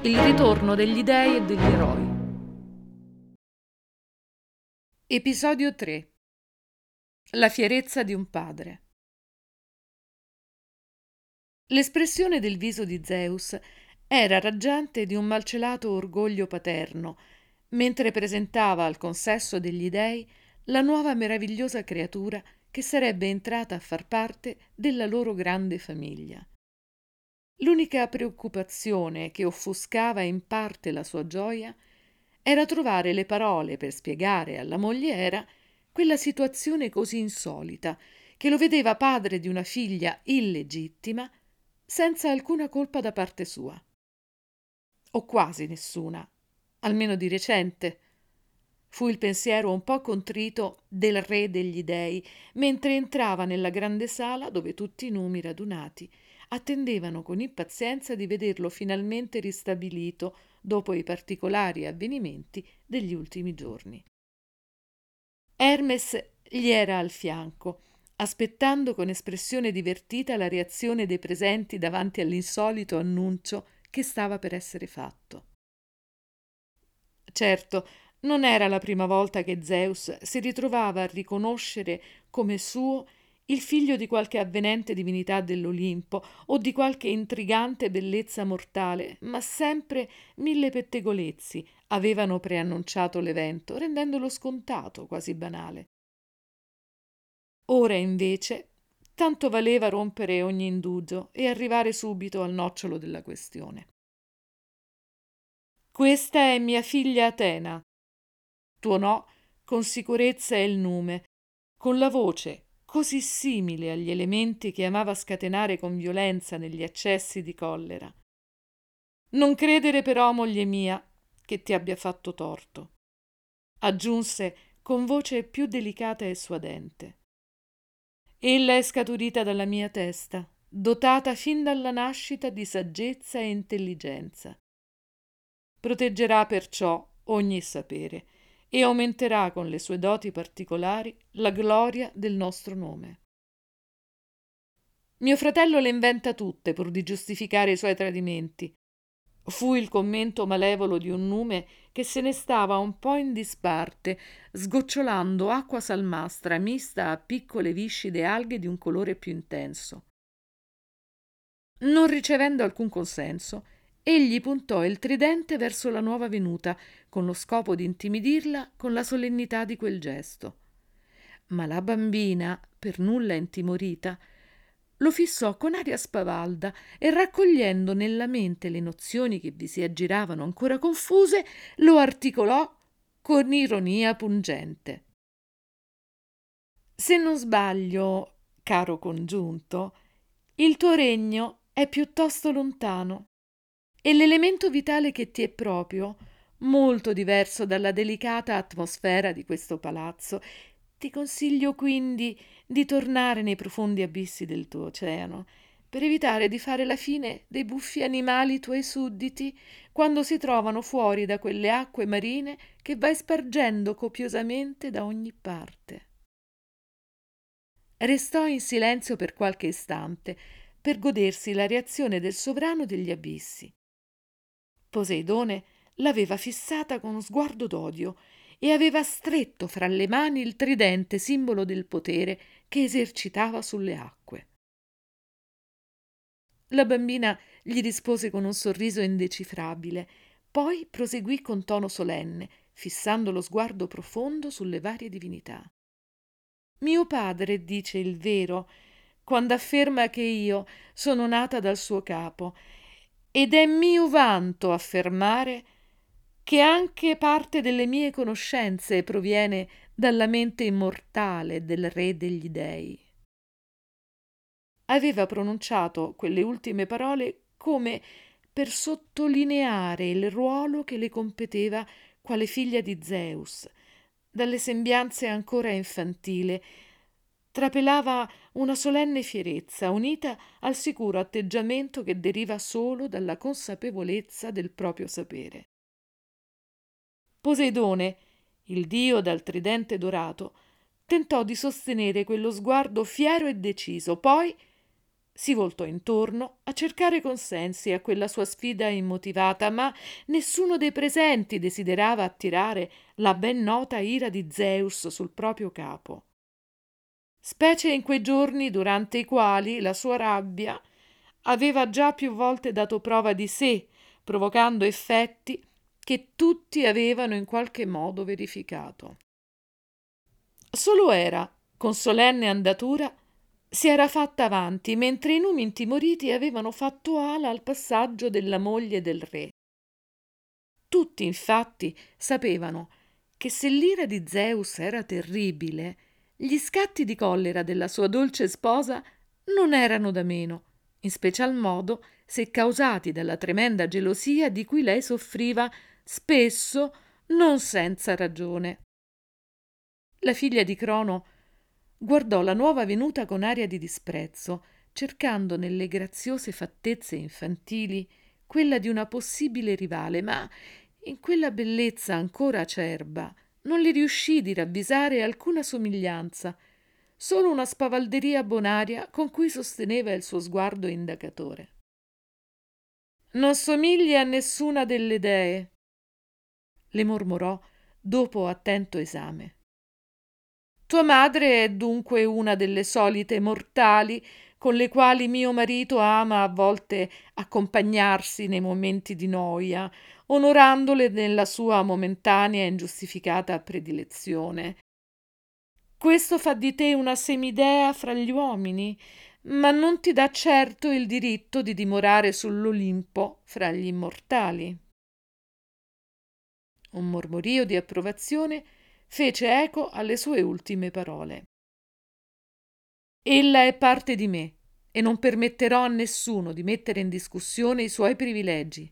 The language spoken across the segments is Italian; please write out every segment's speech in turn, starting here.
Il ritorno degli dei e degli eroi. Episodio 3 La fierezza di un padre. L'espressione del viso di Zeus era raggiante di un malcelato orgoglio paterno, mentre presentava al consesso degli dei la nuova meravigliosa creatura che sarebbe entrata a far parte della loro grande famiglia. L'unica preoccupazione che offuscava in parte la sua gioia era trovare le parole per spiegare alla mogliera quella situazione così insolita che lo vedeva padre di una figlia illegittima senza alcuna colpa da parte sua. O quasi nessuna, almeno di recente. Fu il pensiero un po' contrito del re degli dei mentre entrava nella grande sala dove tutti i numi radunati attendevano con impazienza di vederlo finalmente ristabilito dopo i particolari avvenimenti degli ultimi giorni. Hermes gli era al fianco, aspettando con espressione divertita la reazione dei presenti davanti all'insolito annuncio che stava per essere fatto. Certo, non era la prima volta che Zeus si ritrovava a riconoscere come suo il figlio di qualche avvenente divinità dell'Olimpo o di qualche intrigante bellezza mortale, ma sempre mille pettegolezzi avevano preannunciato l'evento, rendendolo scontato, quasi banale. Ora invece tanto valeva rompere ogni indugio e arrivare subito al nocciolo della questione. Questa è mia figlia Atena. Tuonò con sicurezza il nume, con la voce così simile agli elementi che amava scatenare con violenza negli accessi di collera. Non credere però, moglie mia, che ti abbia fatto torto, aggiunse con voce più delicata e suadente. Ella è scaturita dalla mia testa, dotata fin dalla nascita di saggezza e intelligenza. Proteggerà perciò ogni sapere e aumenterà con le sue doti particolari la gloria del nostro nome. Mio fratello le inventa tutte pur di giustificare i suoi tradimenti. Fu il commento malevolo di un nume che se ne stava un po' in disparte, sgocciolando acqua salmastra mista a piccole viscide alghe di un colore più intenso. Non ricevendo alcun consenso, egli puntò il tridente verso la nuova venuta, con lo scopo di intimidirla con la solennità di quel gesto. Ma la bambina, per nulla intimorita, lo fissò con aria spavalda e raccogliendo nella mente le nozioni che vi si aggiravano ancora confuse, lo articolò con ironia pungente. Se non sbaglio, caro congiunto, il tuo regno è piuttosto lontano e l'elemento vitale che ti è proprio, molto diverso dalla delicata atmosfera di questo palazzo. Ti consiglio quindi di tornare nei profondi abissi del tuo oceano, per evitare di fare la fine dei buffi animali tuoi sudditi quando si trovano fuori da quelle acque marine che vai spargendo copiosamente da ogni parte. Restò in silenzio per qualche istante, per godersi la reazione del sovrano degli abissi. Poseidone l'aveva fissata con sguardo d'odio e aveva stretto fra le mani il tridente simbolo del potere che esercitava sulle acque. La bambina gli rispose con un sorriso indecifrabile, poi proseguì con tono solenne, fissando lo sguardo profondo sulle varie divinità. Mio padre dice il vero quando afferma che io sono nata dal suo capo ed è mio vanto affermare che anche parte delle mie conoscenze proviene dalla mente immortale del re degli dei. Aveva pronunciato quelle ultime parole come per sottolineare il ruolo che le competeva quale figlia di Zeus, dalle sembianze ancora infantile trapelava una solenne fierezza unita al sicuro atteggiamento che deriva solo dalla consapevolezza del proprio sapere. Poseidone, il dio dal tridente dorato, tentò di sostenere quello sguardo fiero e deciso, poi Si voltò intorno a cercare consensi a quella sua sfida immotivata, ma nessuno dei presenti desiderava attirare la ben nota ira di Zeus sul proprio capo. Specie in quei giorni durante i quali la sua rabbia aveva già più volte dato prova di sé, provocando effetti che tutti avevano in qualche modo verificato. Solo era, con solenne andatura, si era fatta avanti, mentre i numi intimoriti avevano fatto ala al passaggio della moglie del re. Tutti, infatti, sapevano che se l'ira di Zeus era terribile, gli scatti di collera della sua dolce sposa non erano da meno, in special modo se causati dalla tremenda gelosia di cui lei soffriva spesso non senza ragione. La figlia di Crono guardò la nuova venuta con aria di disprezzo, cercando nelle graziose fattezze infantili quella di una possibile rivale, ma in quella bellezza ancora acerba non le riuscì di ravvisare alcuna somiglianza, solo una spavalderia bonaria con cui sosteneva il suo sguardo indagatore. Non somigli a nessuna delle dee, le mormorò dopo attento esame. Tua madre è dunque una delle solite mortali con le quali mio marito ama a volte accompagnarsi nei momenti di noia, onorandole nella sua momentanea e ingiustificata predilezione. Questo fa di te una semidea fra gli uomini, ma non ti dà certo il diritto di dimorare sull'Olimpo fra gli immortali. Un mormorio di approvazione fece eco alle sue ultime parole. Ella è parte di me e non permetterò a nessuno di mettere in discussione i suoi privilegi,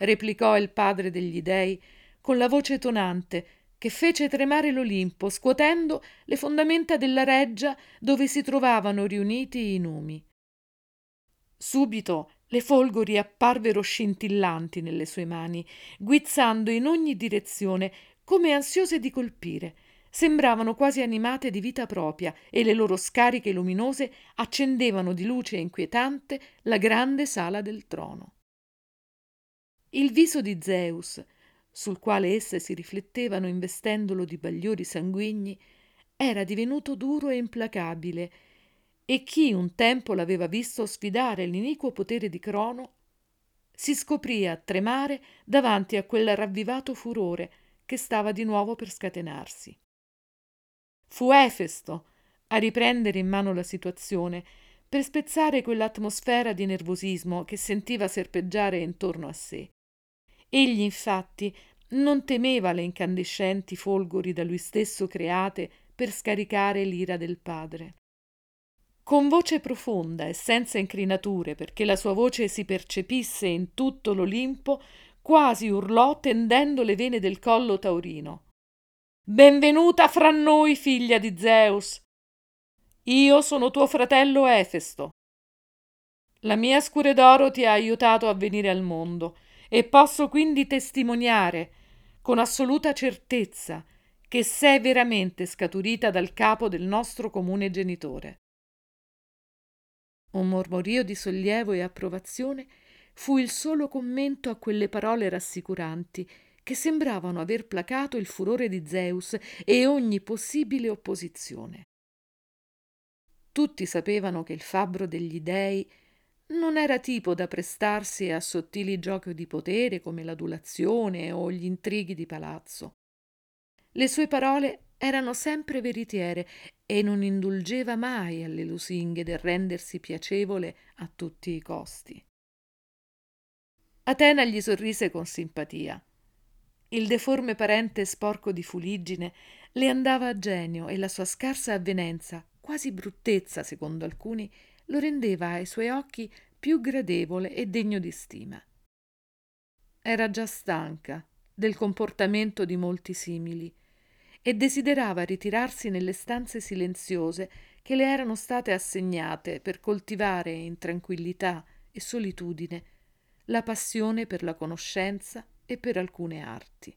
replicò il padre degli dei con la voce tonante che fece tremare l'Olimpo, scuotendo le fondamenta della reggia dove si trovavano riuniti i numi. Subito le folgori apparvero scintillanti nelle sue mani, guizzando in ogni direzione come ansiose di colpire. Sembravano quasi animate di vita propria e le loro scariche luminose accendevano di luce inquietante la grande sala del trono. Il viso di Zeus, sul quale esse si riflettevano investendolo di bagliori sanguigni, era divenuto duro e implacabile, e chi un tempo l'aveva visto sfidare l'iniquo potere di Crono si scoprì a tremare davanti a quel ravvivato furore che stava di nuovo per scatenarsi. Fu Efesto a riprendere in mano la situazione per spezzare quell'atmosfera di nervosismo che sentiva serpeggiare intorno a sé. Egli, infatti, non temeva le incandescenti folgori da lui stesso create per scaricare l'ira del padre. Con voce profonda e senza incrinature, perché la sua voce si percepisse in tutto l'Olimpo, quasi urlò tendendo le vene del collo taurino. Benvenuta fra noi, figlia di Zeus. Io sono tuo fratello Efesto. La mia scure d'oro ti ha aiutato a venire al mondo e posso quindi testimoniare con assoluta certezza che sei veramente scaturita dal capo del nostro comune genitore. Un mormorio di sollievo e approvazione fu il solo commento a quelle parole rassicuranti che sembravano aver placato il furore di Zeus e ogni possibile opposizione. Tutti sapevano che il fabbro degli dei non era tipo da prestarsi a sottili giochi di potere come l'adulazione o gli intrighi di palazzo. Le sue parole erano sempre veritiere e non indulgeva mai alle lusinghe del rendersi piacevole a tutti i costi. Atena gli sorrise con simpatia. Il deforme parente sporco di fuliggine le andava a genio e la sua scarsa avvenenza, quasi bruttezza secondo alcuni, lo rendeva ai suoi occhi più gradevole e degno di stima. Era già stanca del comportamento di molti simili e desiderava ritirarsi nelle stanze silenziose che le erano state assegnate per coltivare in tranquillità e solitudine la passione per la conoscenza e per alcune arti.